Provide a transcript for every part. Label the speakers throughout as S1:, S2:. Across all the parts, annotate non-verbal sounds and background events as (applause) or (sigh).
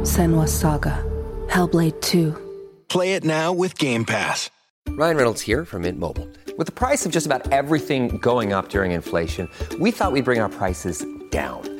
S1: Senua's Saga. Hellblade 2.
S2: Play it now with Game Pass.
S3: Ryan Reynolds here from Mint Mobile. With the price of just about everything going up during inflation, we thought we'd bring our prices down.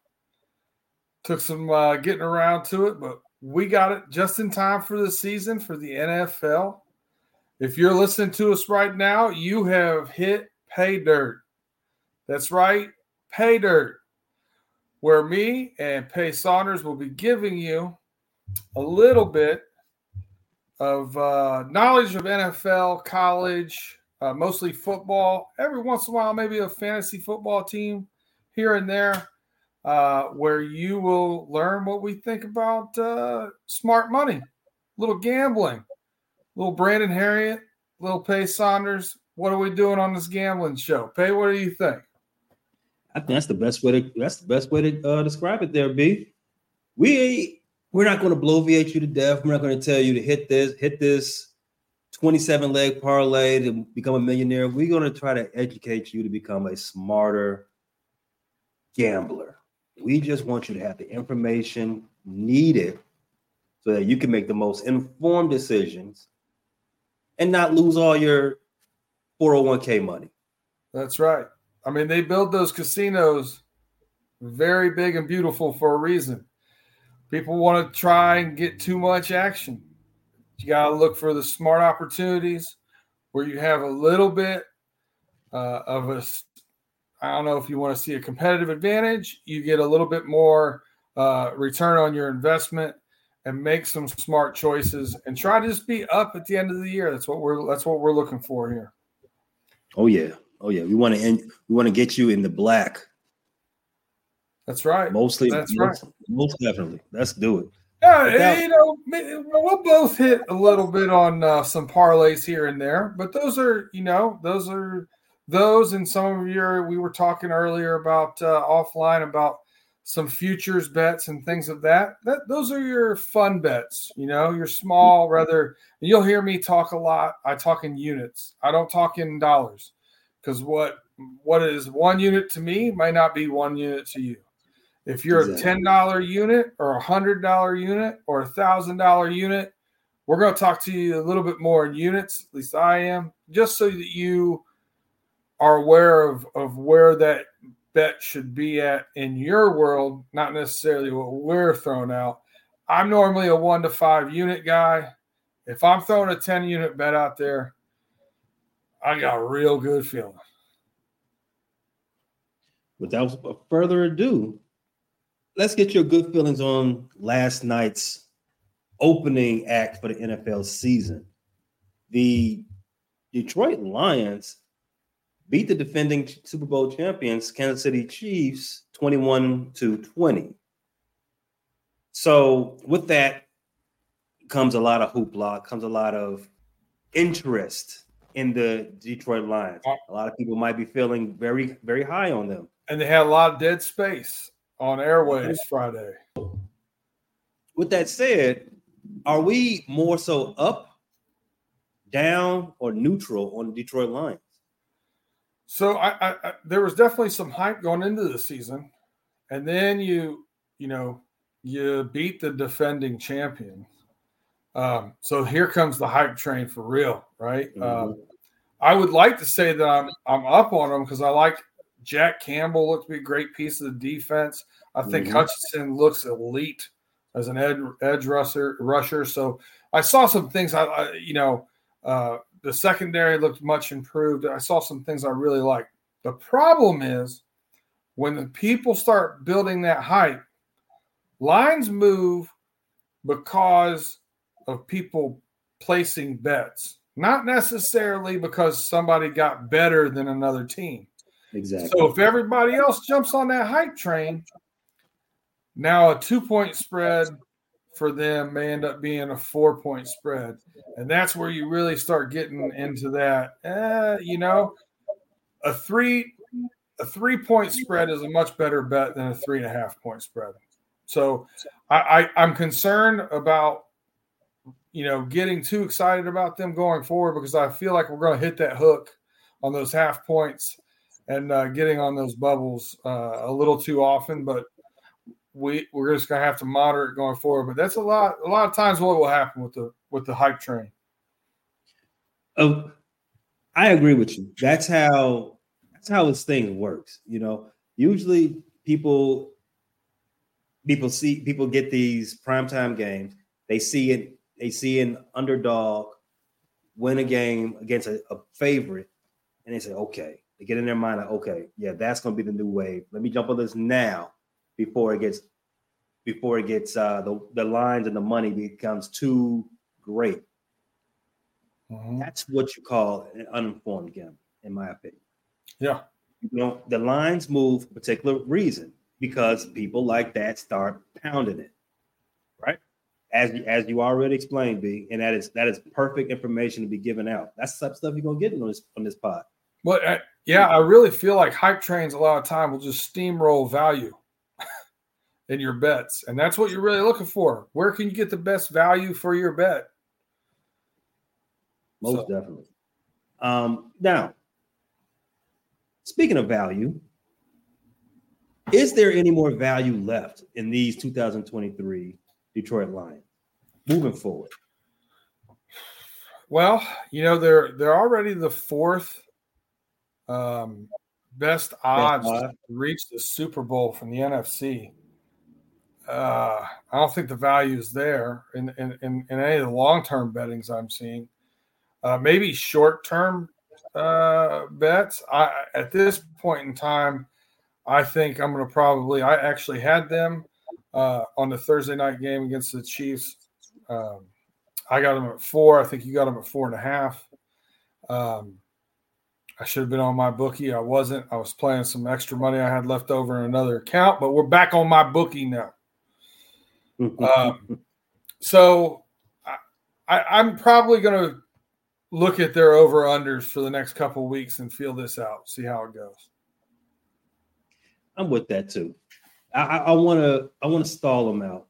S4: Took some uh, getting around to it, but we got it just in time for the season for the NFL. If you're listening to us right now, you have hit pay dirt. That's right, pay dirt, where me and Pay Saunders will be giving you a little bit of uh, knowledge of NFL, college, uh, mostly football. Every once in a while, maybe a fantasy football team here and there, uh, where you will learn what we think about uh, smart money, a little gambling, little Brandon Harriet, little Pay Saunders. What are we doing on this gambling show? Pay, what do you think?
S5: I think that's the best way to that's the best way to uh, describe it. There, B. We we're not going to bloviate you to death. We're not going to tell you to hit this, hit this 27 leg parlay to become a millionaire. We're going to try to educate you to become a smarter gambler. We just want you to have the information needed so that you can make the most informed decisions and not lose all your 401k money.
S4: That's right. I mean, they build those casinos very big and beautiful for a reason. People want to try and get too much action. You got to look for the smart opportunities where you have a little bit uh, of a, I don't know if you want to see a competitive advantage, you get a little bit more uh, return on your investment and make some smart choices and try to just be up at the end of the year. That's what we're that's what we're looking for here.
S5: Oh yeah. Oh yeah. We want to end we want to get you in the black.
S4: That's right.
S5: Mostly
S4: That's
S5: most, most definitely. Let's do it.
S4: Yeah,
S5: Without-
S4: you know, we'll both hit a little bit on uh, some parlays here and there, but those are, you know, those are those and some of your. We were talking earlier about uh, offline about some futures bets and things of that. That those are your fun bets. You know, your small rather. You'll hear me talk a lot. I talk in units. I don't talk in dollars because what what is one unit to me might not be one unit to you. If you're
S5: Exactly.
S4: a ten dollar unit or a hundred dollar unit or a thousand dollar unit, we're going to talk to you a little bit more in units. At least I am, just so that you are aware of of where that bet should be at in your world, not necessarily what we're throwing out. I'm normally a one to five unit guy. If I'm throwing a ten unit bet out there, I got a real good feeling.
S5: Without further ado, let's get your good feelings on last night's opening act for the NFL season. The Detroit Lions beat the defending Super Bowl champions, Kansas City Chiefs, 21 to 20. So with that comes a lot of hoopla, comes a lot of interest in the Detroit Lions. A lot of people might be feeling very, very high on them.
S4: And they had a lot of dead space on airways Friday.
S5: With that said, are we more so up, down, or neutral on the Detroit Lions?
S4: So I, I, I, there was definitely some hype going into the season, and then you you know you beat the defending champion. Um, so here comes the hype train for real, right? Mm-hmm. Um, I would like to say that I'm I'm up on them because I like Jack Campbell looked to be a great piece of the defense. I think mm-hmm. Hutchinson looks elite as an edge, edge rusher rusher. So I saw some things I, I you know uh, the secondary looked much improved. I saw some things I really like. The problem is when the people start building that hype, lines move because of people placing bets, not necessarily because somebody got better than another team.
S5: Exactly.
S4: So if everybody else jumps on that hype train, now a two point spread for them may end up being a four point spread. And that's where you really start getting into that. Eh, you know, a three a three point spread is a much better bet than a three and a half point spread. So I, I I'm concerned about you know getting too excited about them going forward because I feel like we're going to hit that hook on those half points and uh, getting on those bubbles uh, a little too often. But we we're just gonna have to moderate going forward. But that's a lot a lot of times what will happen with the with the hype train.
S5: Oh, I agree with you. That's how that's how this thing works. You know, usually people people see people get these primetime games. They see it. They see an underdog win a game against a, a favorite, and they say, "Okay." They get in their mind like, "Okay, yeah, that's going to be the new wave. Let me jump on this now before it gets before it gets uh, the the lines and the money becomes too great. Mm-hmm. That's what you call an uninformed gambler, in my opinion.
S4: Yeah,
S5: you know the lines move for a particular reason because people like that start pounding it, right? As as you already explained, B, and that is that is perfect information to be given out. That's the stuff you're gonna get on this on this pod.
S4: Well, uh, yeah, I really feel like hype trains a lot of time will just steamroll value in your bets. And that's what you're really looking for. Where can you get the best value for your bet?
S5: Most so. definitely. Um, now, speaking of value, is there any more value left in these 2023 Detroit Lions moving forward?
S4: Well, you know they're they're already the fourth um, best odds best to reach the Super Bowl from the NFC uh, I don't think the value is there in, in, in, in any of the long term bettings I'm seeing. Uh, maybe short term uh, bets. I, at this point in time, I think I'm going to probably. I actually had them uh, on the Thursday night game against the Chiefs. Um, I got them at four. I think you got them at four and a half. Um, I should have been on my bookie. I wasn't. I was playing some extra money I had left over in another account, but we're back on my bookie now um, so I, am probably going to look at their over unders for the next couple weeks and feel this out, see how it goes.
S5: I'm with that too. I want to I want to stall them out.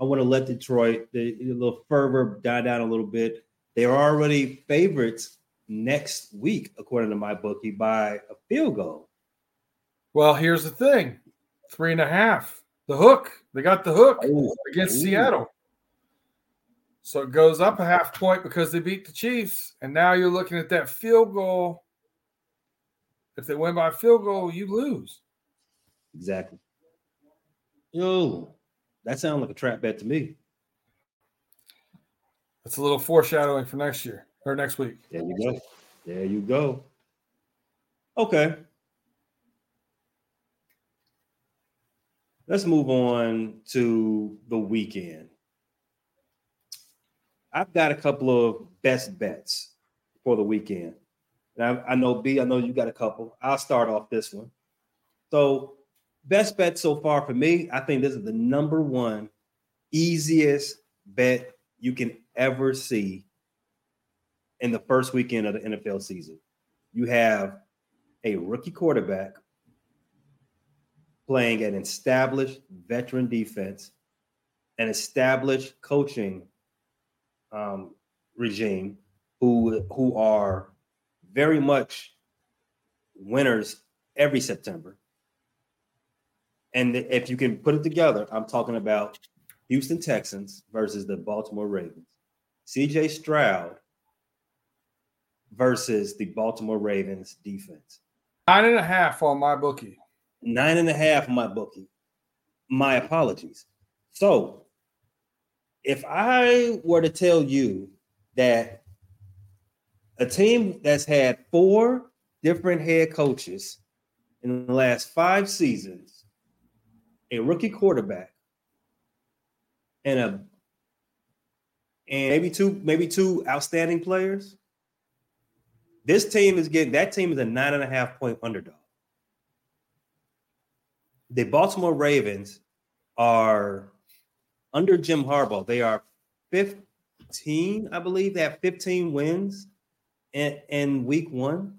S5: I want to let Detroit the, the little fervor die down a little bit. They're already favorites next week, according to my bookie, by a field goal.
S4: Well, here's the thing: three and a half. The hook. They got the hook Ooh. against Ooh. Seattle. So it goes up a half point because they beat the Chiefs. And now you're looking at that field goal. If they win by a field goal, you lose.
S5: Exactly. Yo, that sounds like a trap bet to me.
S4: That's a little foreshadowing for next year or next week.
S5: There you go. There you go. Okay. Let's move on to the weekend. I've got a couple of best bets for the weekend. And I, I know B, I know you got a couple. I'll start off this one. So, best bet so far for me, I think this is the number one easiest bet you can ever see in the first weekend of the NFL season. You have a rookie quarterback playing an established veteran defense, an established coaching um, regime who who are very much winners every September. And if you can put it together, I'm talking about Houston Texans versus the Baltimore Ravens. CJ Stroud versus the Baltimore Ravens defense.
S4: Nine and a half on my bookie.
S5: Nine and a half my bookie. My apologies. So, if I were to tell you that a team that's had four different head coaches in the last five seasons, a rookie quarterback, and a and maybe two maybe two outstanding players. This team is getting that team is a nine and a half point underdog. The Baltimore Ravens are under Jim Harbaugh. They are 15, I believe. They have 15 wins in, in week one.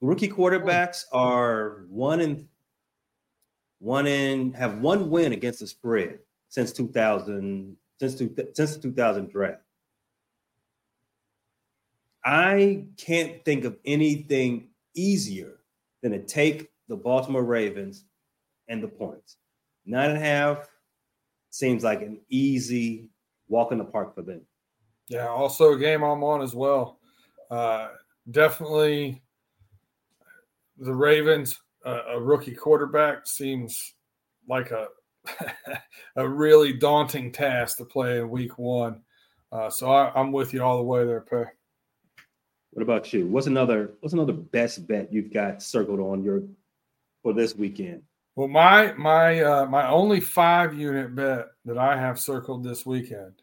S5: Rookie quarterbacks are one in one in have one win against the spread since 2000 since two, since the 2000 draft. I can't think of anything easier than to take the Baltimore Ravens and the points. Nine and a half seems like an easy walk in the park for them.
S4: Yeah, also a game I'm on as well. Uh, definitely the Ravens, uh, a rookie quarterback seems like a (laughs) a really daunting task to play in week one. Uh, so I, am with you all the way there, Pay.
S5: What about you? What's another what's another best bet you've got circled on your for this weekend?
S4: Well, my my uh, my only five unit bet that I have circled this weekend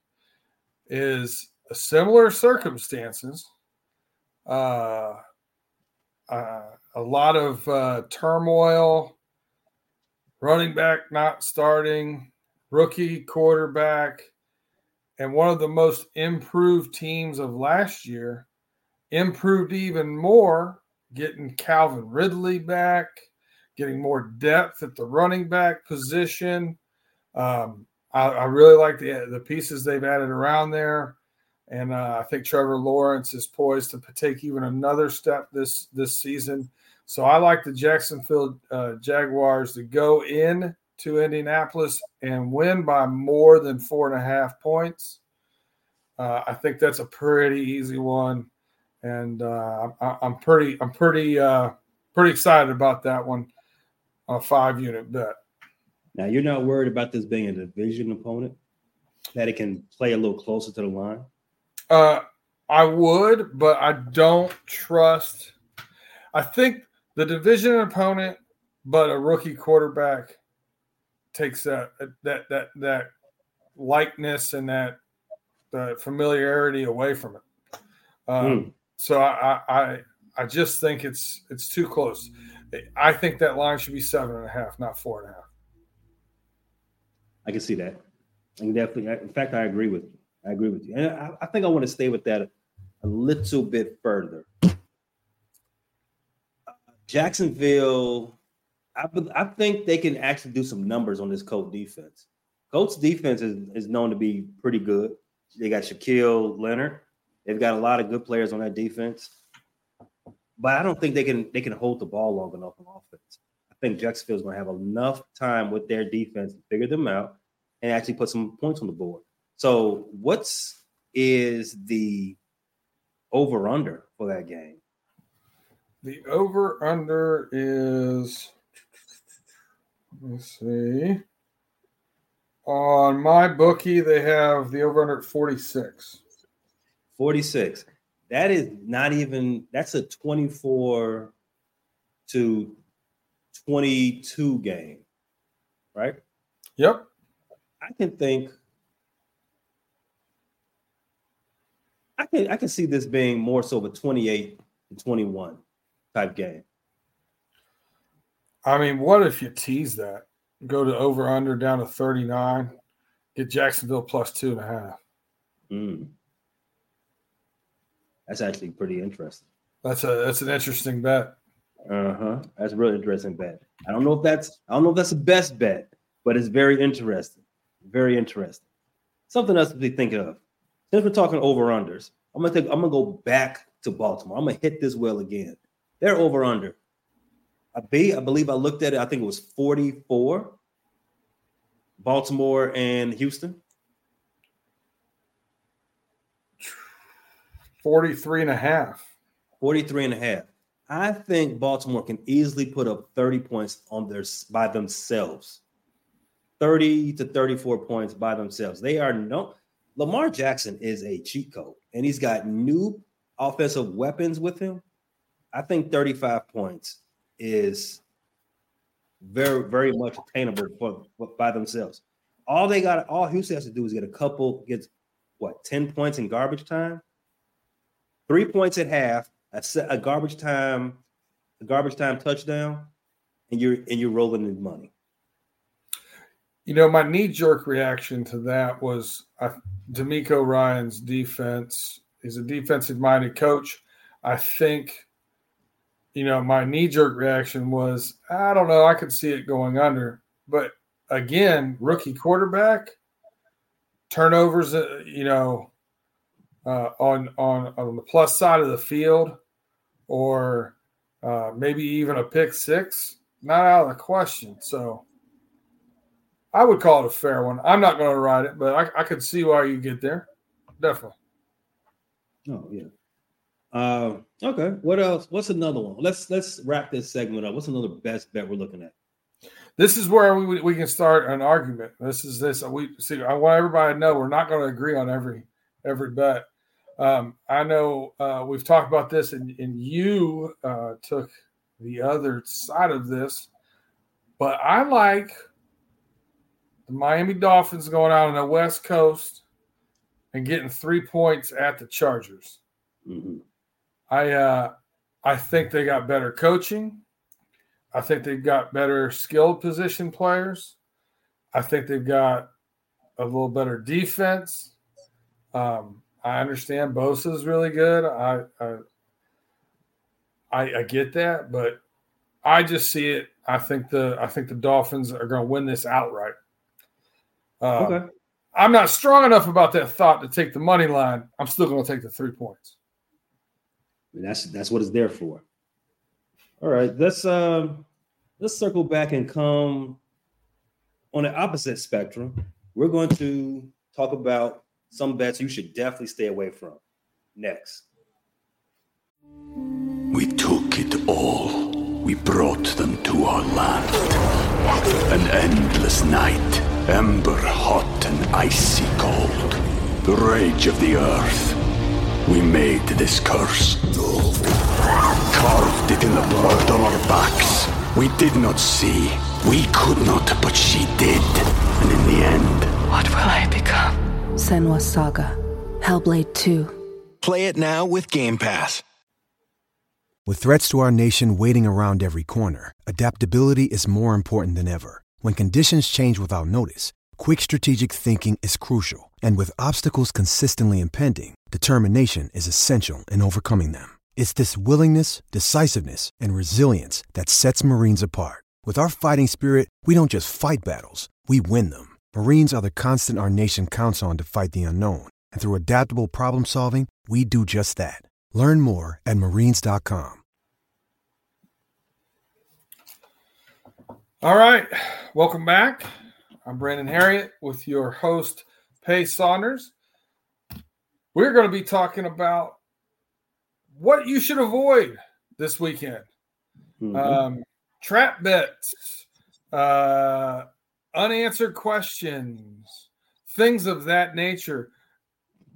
S4: is similar circumstances. Uh, uh, a lot of uh, turmoil, running back not starting, rookie quarterback, and one of the most improved teams of last year improved even more, getting Calvin Ridley back, getting more depth at the running back position. Um, I, I, really like the the pieces they've added around there, and uh, I think Trevor Lawrence is poised to take even another step this this season. So I like the Jacksonville uh, Jaguars to go in to Indianapolis and win by more than four and a half points. Uh, I think that's a pretty easy one and uh, I, am pretty I'm pretty uh, pretty excited about that one. A five unit bet.
S5: Now you're not worried about this being a division opponent that it can play a little closer to the line.
S4: Uh, I would, but I don't trust. I think the division opponent, but a rookie quarterback takes that that that that likeness and that the familiarity away from it. Um, mm. So I, I I just think it's it's too close. I think that line should be seven and a half, not four and a half.
S5: I can see that. I can definitely. In fact, I agree with you. I agree with you, and I, I think I want to stay with that a, little bit further. Jacksonville, I, I think they can actually do some numbers on this Colt defense. Colts defense is, is known to be pretty good. They got Shaquille Leonard. They've got a lot of good players on that defense, but I don't think they can they can hold the ball long enough on offense. I think Jacksonville's going to have enough time with their defense to figure them out and actually put some points on the board. So, what's is the over under for that game?
S4: The over under is let's see. On my bookie, they have the over under at 46.
S5: 46. That is not even, that's a 24 to 22 game, right?
S4: Yep.
S5: I can think, I can I can see this being more so of a 28 to 21 type game.
S4: I mean, what if you tease that? Go to over under down to 39, get Jacksonville plus two and a half.
S5: Mm. That's actually pretty interesting.
S4: That's a that's an interesting bet.
S5: Uh-huh. That's a really interesting bet. I don't know if that's I don't know if that's the best bet, but it's very interesting. Very interesting. Something else to be thinking of. Since we're talking over unders, I'm gonna take I'm gonna go back to Baltimore. I'm gonna hit this well again. They're over under. I be I believe I looked at it. I think it was 44. Baltimore and Houston.
S4: 43 and a half.
S5: 43 and a half. I think Baltimore can easily put up 30 points on their by themselves. 30 to 34 points by themselves. They are no Lamar Jackson is a cheat code and he's got new offensive weapons with him. I think 35 points is very, very much attainable for, for by themselves. All they got, all Houston has to do is get a couple, gets what 10 points in garbage time, three points at half, a, a garbage time, a garbage time touchdown, and you're and you're rolling in money.
S4: You know, my knee jerk reaction to that was uh, DeMeco Ryans' defense. He's a defensive minded coach. I think, you know, my knee jerk reaction was, I don't know, I could see it going under. But again, rookie quarterback, turnovers, uh, you know, uh, on on on the plus side of the field, or uh, maybe even a pick six, not out of the question. So I would call it a fair one. I'm not going to ride it, but I, I could see why you get there. Definitely.
S5: Oh yeah. Uh, okay. What else? What's another one? Let's let's wrap this segment up. What's another best bet we're looking at?
S4: This is where we we can start an argument. This is this we see. I want everybody to know we're not going to agree on every every bet. Um, I know uh, we've talked about this, and, and you uh, took the other side of this, but I like the Miami Dolphins going out on the West Coast and getting three points at the Chargers.
S5: Mm-hmm.
S4: I uh, I think they got better coaching. I think they've got better skilled position players. I think they've got a little better defense. Um, I understand Bosa is really good. I, I, I I get that, but I just see it. I think the I think the Dolphins are going to win this outright. Uh,
S5: Okay.
S4: I'm not strong enough about that thought to take the money line. I'm still going to take the three points.
S5: And that's that's what it's there for. All right, let's um let's circle back and come on the opposite spectrum. We're going to talk about some bets you should definitely stay away from. Next.
S6: We took it all. We brought them to our land. An endless night, ember hot and icy cold. The rage of the earth. We made this curse. Carved it in the blood on our backs. We did not see. We could not, but she did. And in the end,
S1: Senua's Saga. Hellblade 2.
S2: Play it now with Game Pass.
S7: With threats to our nation waiting around every corner, adaptability is more important than ever. When conditions change without notice, quick strategic thinking is crucial. And with obstacles consistently impending, determination is essential in overcoming them. It's this willingness, decisiveness, and resilience that sets Marines apart. With our fighting spirit, we don't just fight battles, we win them. Marines are the constant our nation counts on to fight the unknown. And through adaptable problem solving, we do just that. Learn more at marines.com.
S4: All right. Welcome back. I'm Brandon Harriet with your host, Pay Saunders. We're going to be talking about what you should avoid this weekend.
S5: Mhm.
S4: Um, trap bets, uh, unanswered questions, things of that nature,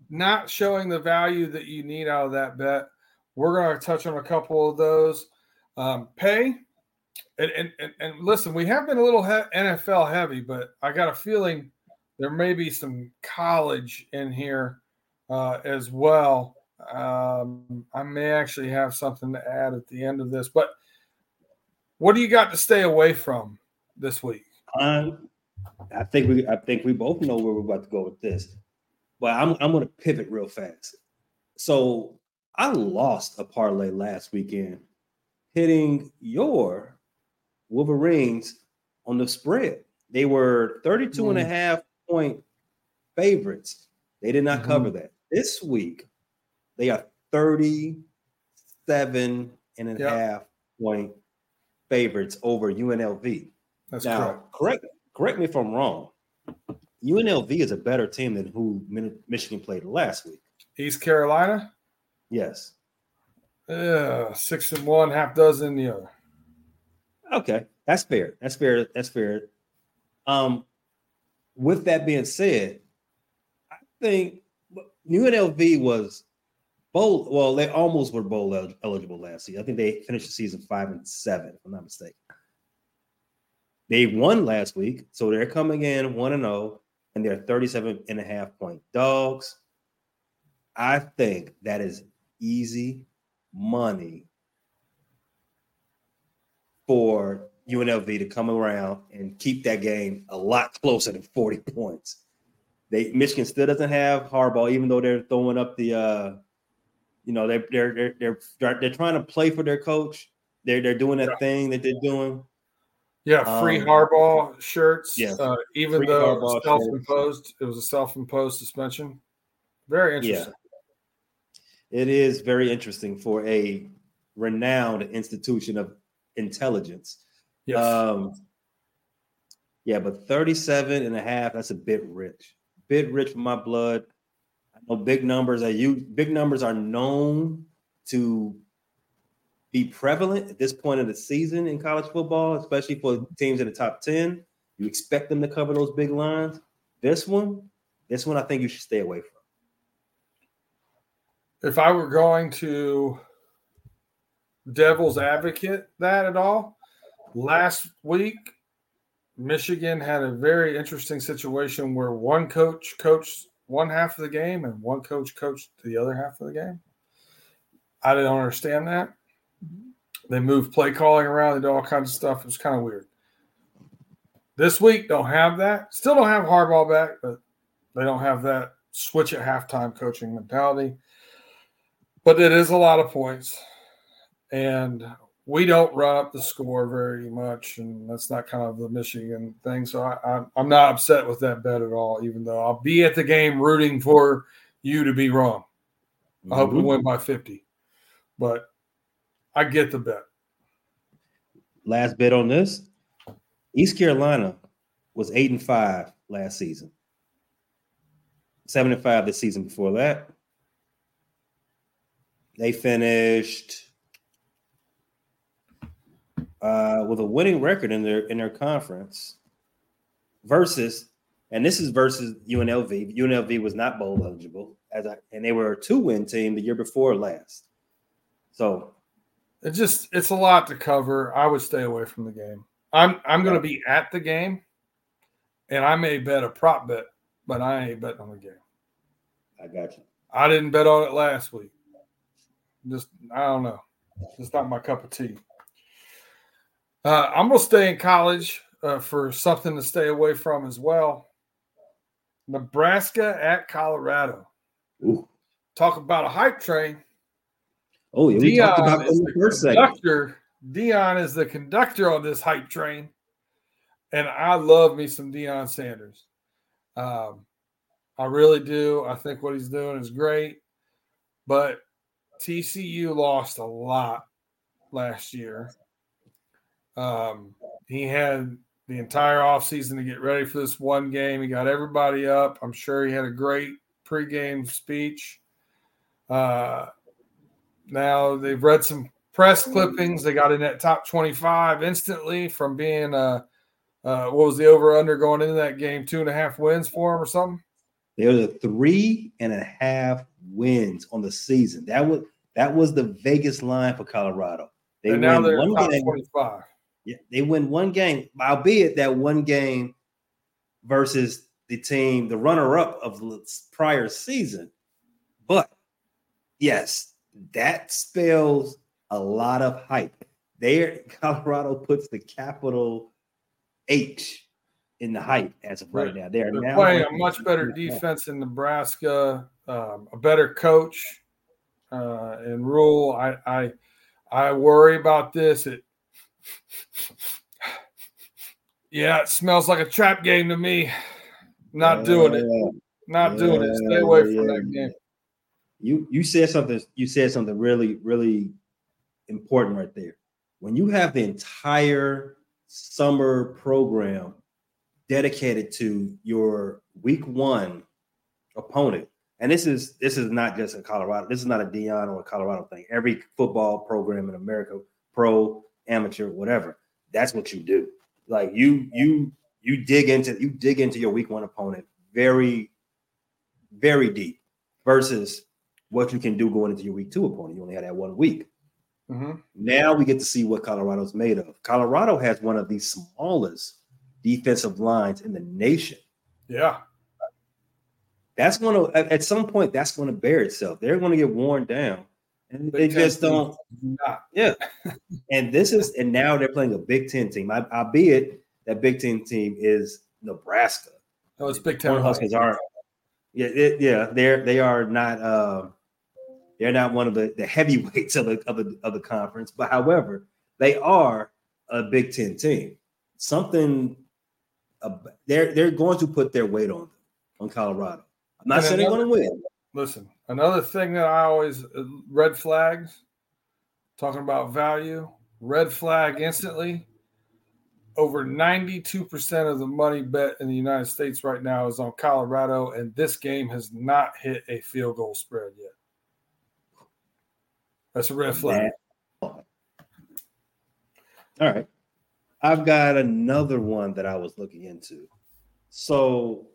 S4: not showing the value that you need out of that bet. We're going to touch on a couple of those. Um, pay, and, and, and, and listen, we have been a little he- NFL heavy, but I got a feeling there may be some college in here uh, as well. Um, I may actually have something to add at the end of this, but what do you got to stay away from this week?
S5: Um, I think we I think we both know where we're about to go with this, but I'm I'm going to pivot real fast. So I lost a parlay last weekend, hitting your Wolverines on the spread. They were 32 mm. and a mm. half point favorites. They did not mm-hmm. cover that. This week, they are 37 and a yep. half point favorites over UNLV. That's now, correct. correct. Correct me if I'm wrong. UNLV is a better team than who Michigan played last week.
S4: East Carolina.
S5: Yes.
S4: Yeah, six and one, half dozen the other.
S5: Okay, that's fair. That's fair. That's fair. Um, with that being said, I think UNLV was bowl. Well, they almost were bowl eligible last season. I think they finished the season five and seven, if I'm not mistaken. They won last week, so they're coming in one and zero, oh, and they're 37 and a half point dogs. I think that is easy money for UNLV to come around and keep that game a lot closer than 40 points. They Michigan still doesn't have Harbaugh, even though they're throwing up the uh, you know, they're they're they're they're, they're trying to play for their coach. They're they're doing that thing that they're doing.
S4: Yeah, free um, Harbaugh shirts. Yeah, uh, even free though Harbaugh self-imposed, shirts. it was a self-imposed suspension. Very interesting.
S5: Yeah. It is very interesting for a renowned institution of intelligence. Yes. Um, yeah, but 37 and a half, that's a bit rich. Bit rich for my blood. I know big numbers are you big numbers are known to be prevalent at this point of the season in college football, especially for teams in the top 10. You expect them to cover those big lines. This one, this one I think you should stay away from.
S4: If I were going to devil's advocate that at all. Last week, Michigan had a very interesting situation where one coach coached one half of the game and one coach coached the other half of the game. I didn't understand that. They moved play calling around, they did all kinds of stuff. It was kind of weird. This week, don't have that. Still don't have Harbaugh back, but they don't have that switch at halftime coaching mentality. But it is a lot of points and we don't run up the score very much, and that's not kind of the Michigan thing. So I, am not upset with that bet at all, even though I'll be at the game rooting for you to be wrong. I mm-hmm. hope we mm-hmm. win by 50, but I get the bet.
S5: Last bet on this East Carolina was eight and five last season, seven and five the season before that. They finished uh, with a winning record in their in their conference versus and this is versus UNLV. UNLV was not bowl eligible as I, and they were a two win team the year before last. So
S4: it just it's a lot to cover. I would stay away from the game. I'm I'm going to be at the game, and I may bet a prop bet, but I ain't betting on the game.
S5: I got you.
S4: I didn't bet on it last week. Just I don't know. It's not my cup of tea. Uh, I'm going to stay in college uh, for something to stay away from as well. Nebraska at Colorado. Ooh. Talk about a hype train.
S5: Oh, yeah, we Deion talked about in the first
S4: conductor. Deion is the conductor on this hype train, and I love me some Deion Sanders. Um, I really do. I think what he's doing is great, but TCU lost a lot last year. Um, he had the entire offseason to get ready for this one game. He got everybody up. I'm sure he had a great pregame speech. Uh, now they've read some press clippings. They got in that top 25 instantly from being uh, uh what was the over under going into that game? Two and a half wins for them or something?
S5: They were the three and a half wins on the season. That was that was the Vegas line for Colorado.
S4: They and now they're one top game. 25.
S5: Yeah, they win one game, albeit that one game versus the team, the runner-up of the prior season. But yes, that spells a lot of hype. There, (laughs) Colorado puts the capital H in the hype as of right now. They are
S4: They're
S5: now
S4: playing a much better defense in Nebraska, um, a better coach uh, in Rhule. I, I I worry about this. It (sighs) yeah, it smells like a trap game to me. Not doing it. Not doing it. Stay away from that game.
S5: You you said something. You said something really really important right there. When you have the entire summer program dedicated to your week one opponent, and this is this is not just a Colorado. This is not a Deion or a Colorado thing. Every football program in America, pro, amateur, whatever, that's what you do. Like you you you dig into you dig into your week one opponent very very deep versus what you can do going into your week two opponent. You only had that one week.
S4: Mhm.
S5: Now we get to see what Colorado's made of. Colorado has one of the smallest defensive lines in the nation.
S4: Yeah.
S5: That's going to at some point that's going to bear itself. They're going to get worn down, and they just don't.
S4: not.
S5: Yeah, (laughs) and this is and now they're playing a Big Ten team. I, albeit that Big Ten team is Nebraska.
S4: No, it's Big Ten.
S5: Cornhuskers are. Yeah, it- yeah, they're they are not. Uh, they're not one of the, the heavyweights of the, of the of the conference, but however, they are a Big Ten team. Something ab- they're they're going to put their weight on them, on Colorado. I'm not
S4: And
S5: saying they're going to win.
S4: Listen, another thing that I always uh, red flags, talking about value, red flag instantly. Over 92% of the money bet in the United States right now is on Colorado, and this game has not hit a field goal spread yet. That's a red flag.
S5: All right. I've got another one that I was looking into. So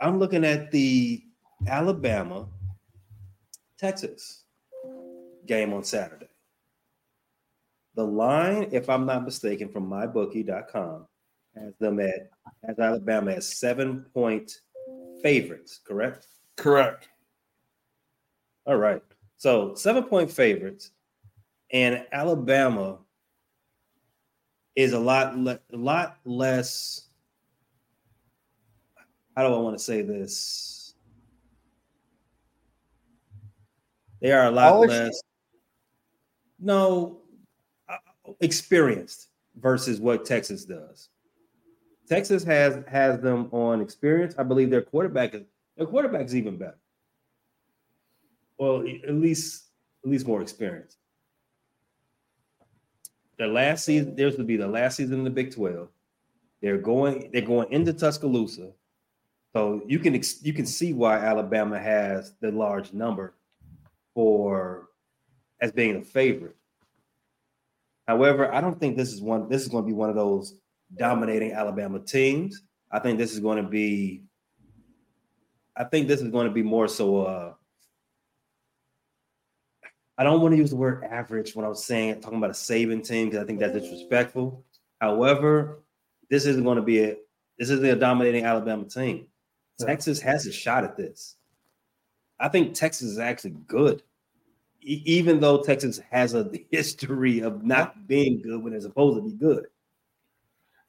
S5: I'm looking at the Alabama Texas game on Saturday. The line, if I'm not mistaken, from mybookie.com has them at has Alabama as seven point favorites, correct?
S4: Correct.
S5: All right. So seven point favorites, and Alabama is a lot le- a lot less. How do I want to say this? They are a lot less. No, uh, experienced versus what Texas does. Texas has has them on experience. I believe their quarterback is their quarterback is even better. Well, at least at least more experience. The last season, theirs would be the last season in the Big 12. They're going, they're going into Tuscaloosa. So you can you can see why Alabama has the large number for as being a favorite. However, I don't think this is one. This is going to be one of those dominating Alabama teams. I think this is going to be. I think this is going to be more so. Uh, I don't want to use the word average when I was saying talking about a Saban team because I think that's disrespectful. However, this isn't going to be a this isn't a dominating Alabama team. Texas has a shot at this. I think Texas is actually good, E- even though Texas has a (laughs) history of not being good when they're supposed to be good.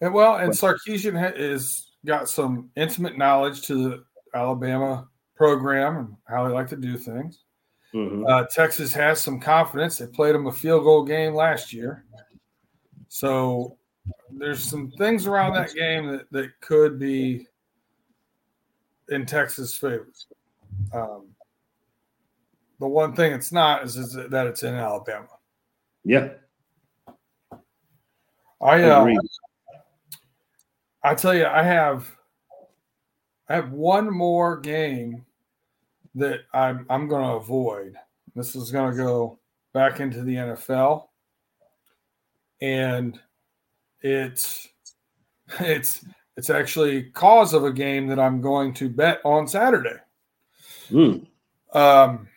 S4: And well, and Sarkisian has got some intimate knowledge to the Alabama program and how they like to do things. Uh, Texas has some confidence. They played them a field goal game last year, so there's some things around that game that, that could be in Texas' favor. Um, the one thing it's not is, is that it's in Alabama.
S5: Yeah,
S4: I uh,
S5: Agreed.
S4: I tell you, I have I have one more game that I'm I'm going to avoid. This is going to go back into the NFL, and it's it's it's actually cause of a game that I'm going to bet on Saturday.
S5: Mm.
S4: Um,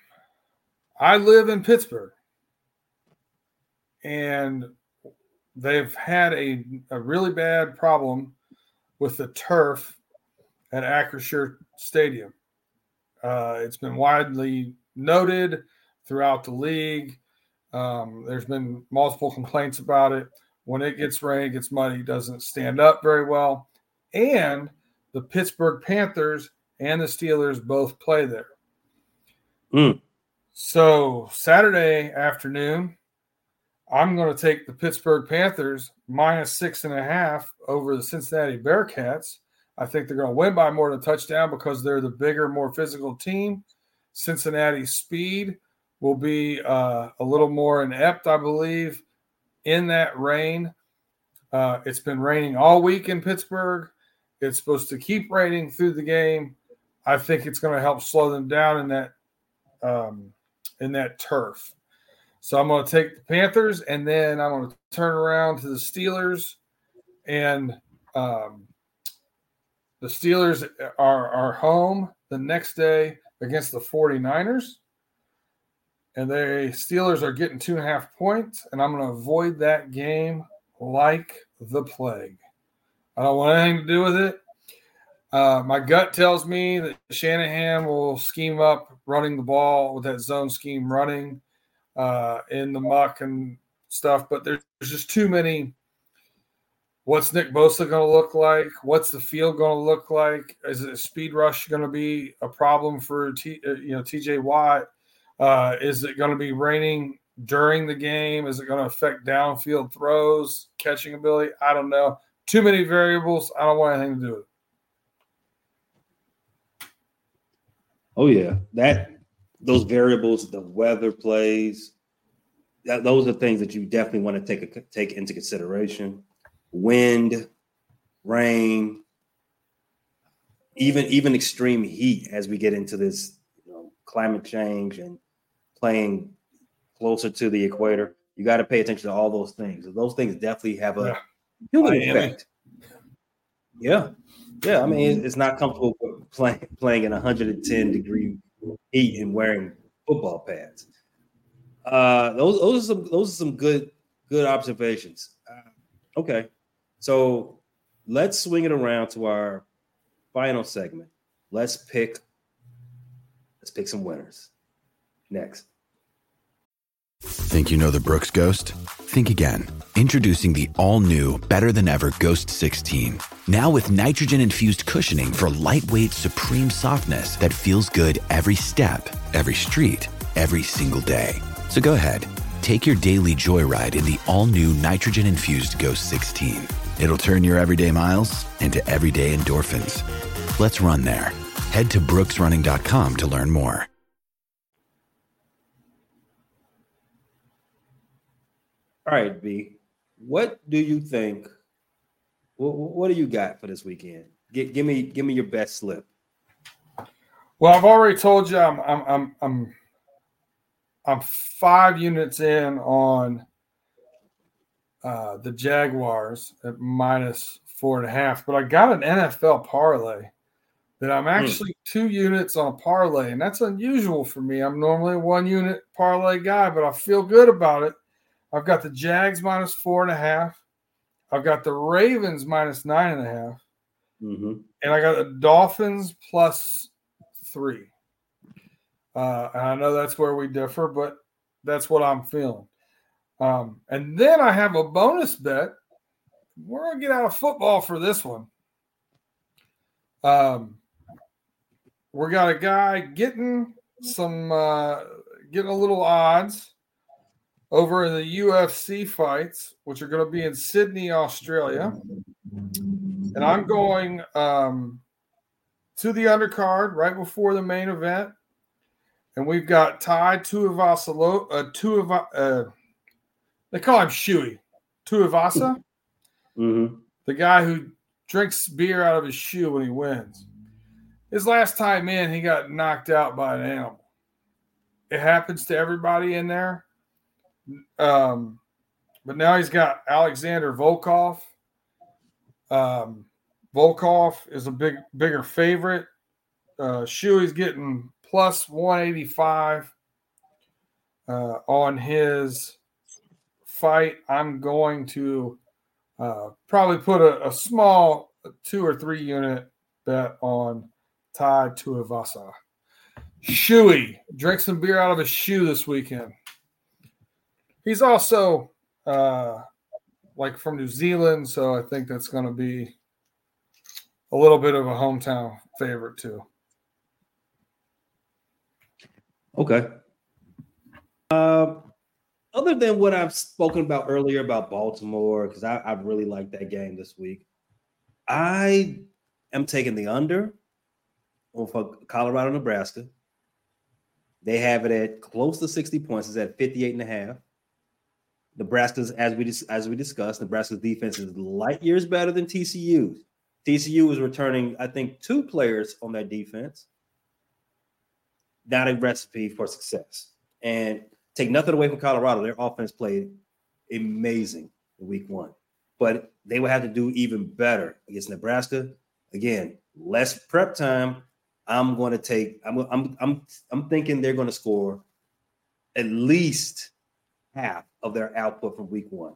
S4: I live in Pittsburgh, and they've had a, a really bad problem with the turf at Acrisure Stadium. Uh, it's been widely noted throughout the league. Um, there's been multiple complaints about it. When it gets rain, it gets muddy, doesn't stand up very well. And the Pittsburgh Panthers and the Steelers both play there.
S5: Mm.
S4: So Saturday afternoon, I'm going to take the Pittsburgh Panthers minus six and a half over the Cincinnati Bearcats. I think they're going to win by more than a touchdown because they're the bigger, more physical team. Cincinnati's speed will be uh, a little more inept, I believe, in that rain. Uh, it's been raining all week in Pittsburgh. It's supposed to keep raining through the game. I think it's going to help slow them down in that um, in that turf. So I'm going to take the Panthers, and then I'm going to turn around to the Steelers, and um, the Steelers are are home the next day against the 49ers. And the Steelers are getting two and a half points, and I'm going to avoid that game like the plague. I don't want anything to do with it. Uh, my gut tells me that Shanahan will scheme up running the ball with that zone scheme running uh, in the muck and stuff, but there's, there's just too many. What's Nick Bosa going to look like? What's the field going to look like? Is a speed rush going to be a problem for T, uh, you know TJ Watt? Uh, is it going to be raining during the game? Is it going to affect downfield throws, catching ability? I don't know. Too many variables. I don't want anything to do with it.
S5: Oh yeah, that those variables, the weather plays, that, those are things that you definitely want to take a, take into consideration. Wind, rain, even even extreme heat as we get into this you know, climate change and playing closer to the equator. You got to pay attention to all those things. Those things definitely have a human effect. Yeah, yeah. I mean, it's not comfortable (laughs) playing playing in 110 degree heat and wearing football pads. Uh, those those are some those are some good good observations. Uh, okay, so let's swing it around to our final segment. Let's pick let's pick some winners. Next.
S8: Think you know the Brooks Ghost? Think again. Introducing the all new, better than ever Ghost 16. Now with nitrogen infused cushioning for lightweight, supreme softness that feels good every step, every street, every single day. So go ahead, take your daily joyride in the all new nitrogen infused Ghost 16. It'll turn your everyday miles into everyday endorphins. Let's run there. Head to brooksrunning.com to learn more.
S5: All right, B. What do you think? What, what do you got for this weekend? Give, give me give me your best slip.
S4: Well, I've already told you I'm I'm I'm I'm, I'm five units in on uh, the Jaguars at minus four and a half, but I got an NFL parlay that I'm actually mm. two units on a parlay, and that's unusual for me. I'm normally a one unit parlay guy, but I feel good about it. I've got the Jags minus four and a half. I've got the Ravens minus nine and a half.
S5: Mm-hmm.
S4: And I got the Dolphins plus three. Uh, and I know that's where we differ, but that's what I'm feeling. Um, and then I have a bonus bet. We're to get out of football for this one. Um, we got a guy getting some, uh, getting a little odds over in the UFC fights, which are going to be in Sydney, Australia. And I'm going um, to the undercard right before the main event. And we've got Tai Tuivasa, uh, Tuiva, uh, they call him Shui, Tuivasa,
S5: mm-hmm.
S4: the guy who drinks beer out of his shoe when he wins. His last time in, he got knocked out by an animal. It happens to everybody in there. Um, but now he's got Alexander Volkov. Um, Volkov is a big bigger favorite. Uh, Shuey's getting plus 185 uh, on his fight. I'm going to uh, probably put a, a, small two or three unit bet on Tai Tuivasa. Shoey drank some beer out of a shoe this weekend. He's also uh, like from New Zealand, so I think that's going to be a little bit of a hometown favorite too.
S5: Okay. Uh, other than what I've spoken about earlier about Baltimore, because I, I really like that game this week, I am taking the under for Colorado, Nebraska. They have it at close to 60 points. It's at 58 and a half. Nebraska's, as we as we discussed, Nebraska's defense is light years better than TCU's. TCU is returning, I think, two players on that defense. Not a recipe for success. And take nothing away from Colorado. Their offense played amazing in week one. But they will have to do even better against Nebraska. Again, less prep time. I'm going to take, I'm, I'm, I'm, I'm thinking they're going to score at least half of their output from week one.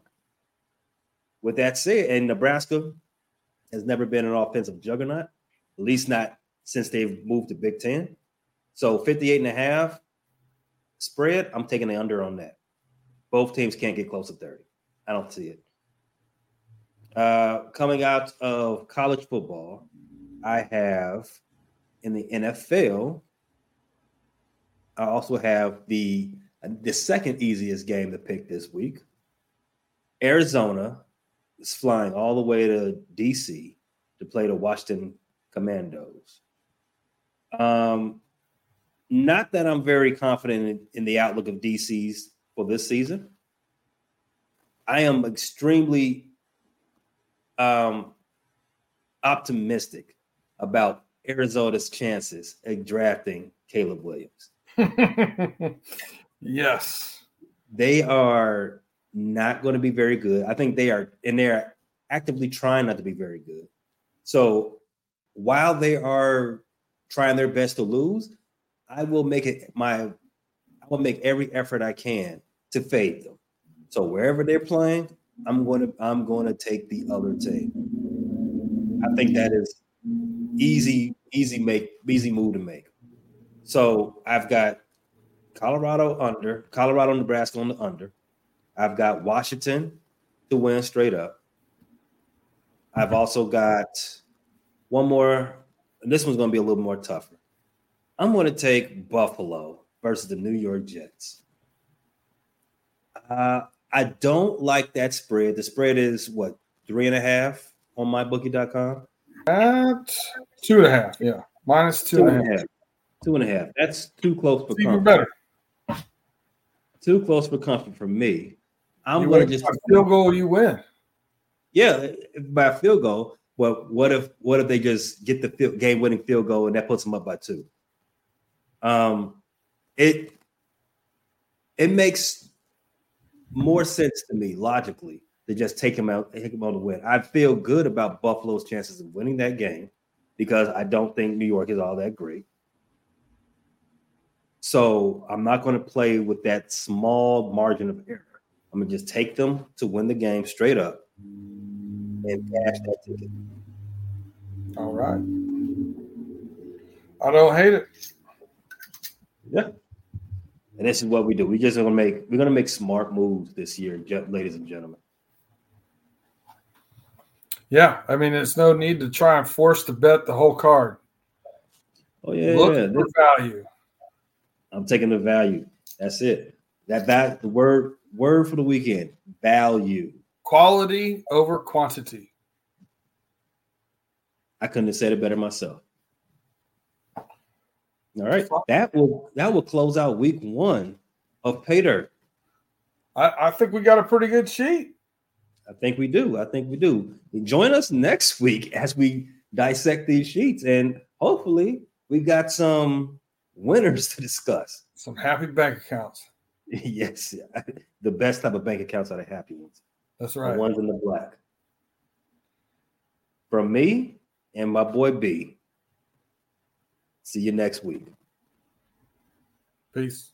S5: With that said, and Nebraska has never been an offensive juggernaut, at least not since they've moved to Big Ten. So 58 and a half spread, I'm taking the under on that. Both teams can't get close to 30. I don't see it. Uh, coming out of college football, I have in the NFL, I also have the the second easiest game to pick this week. Arizona is flying all the way to DC to play the Washington Commandos. Um, not that I'm very confident in, in the outlook of DC's for this season. I am extremely um, optimistic about Arizona's chances at drafting Caleb Williams. (laughs)
S4: yes.
S5: They are not going to be very good. I think they are, and they're actively trying not to be very good. So while they are trying their best to lose, I will make it my I will make every effort I can to fade them. So wherever they're playing, I'm going to I'm going to take the other team. I think that is easy, easy make, easy move to make. So I've got Colorado under, Colorado, Nebraska on the under. I've got Washington to win straight up. I've also got one more, and this one's going to be a little more tougher. I'm going to take Buffalo versus the New York Jets. Uh, I don't like that spread. The spread is what three and a half on mybookie.com.
S4: At two and a half, yeah, minus two, two and, and a half.
S5: Two and a half. That's too close for
S4: even better.
S5: Too close for comfort for me. I'm you going to just
S4: field goal. You win.
S5: Yeah, by field goal. Well, what if what if they just get the game winning field goal and that puts them up by two? Um, it it makes more sense to me logically to just take him out, take him on the win. I feel good about Buffalo's chances of winning that game because I don't think New York is all that great. So I'm not going to play with that small margin of error. I'm gonna just take them to win the game straight up and cash that ticket.
S4: All right. I don't hate it.
S5: Yeah. And this is what we do. We just gonna make we're gonna make smart moves this year, ladies and gentlemen.
S4: Yeah, I mean, there's no need to try and force to bet the whole card.
S5: Oh yeah,
S4: Look
S5: yeah.
S4: for value.
S5: I'm taking the value. That's it. That that the word word for the weekend. Value.
S4: Quality over quantity.
S5: I couldn't have said it better myself. All right, that will that will close out week one of PayDirt.
S4: I, I think we got a pretty good sheet.
S5: I think we do. I think we do. Join us next week as we dissect these sheets, and hopefully, we've got some winners to discuss.
S4: Some happy bank accounts. (laughs)
S5: yes, (laughs) the best type of bank accounts are the happy ones.
S4: That's right.
S5: The ones in the black. From me and my boy B. See you next week.
S4: Peace.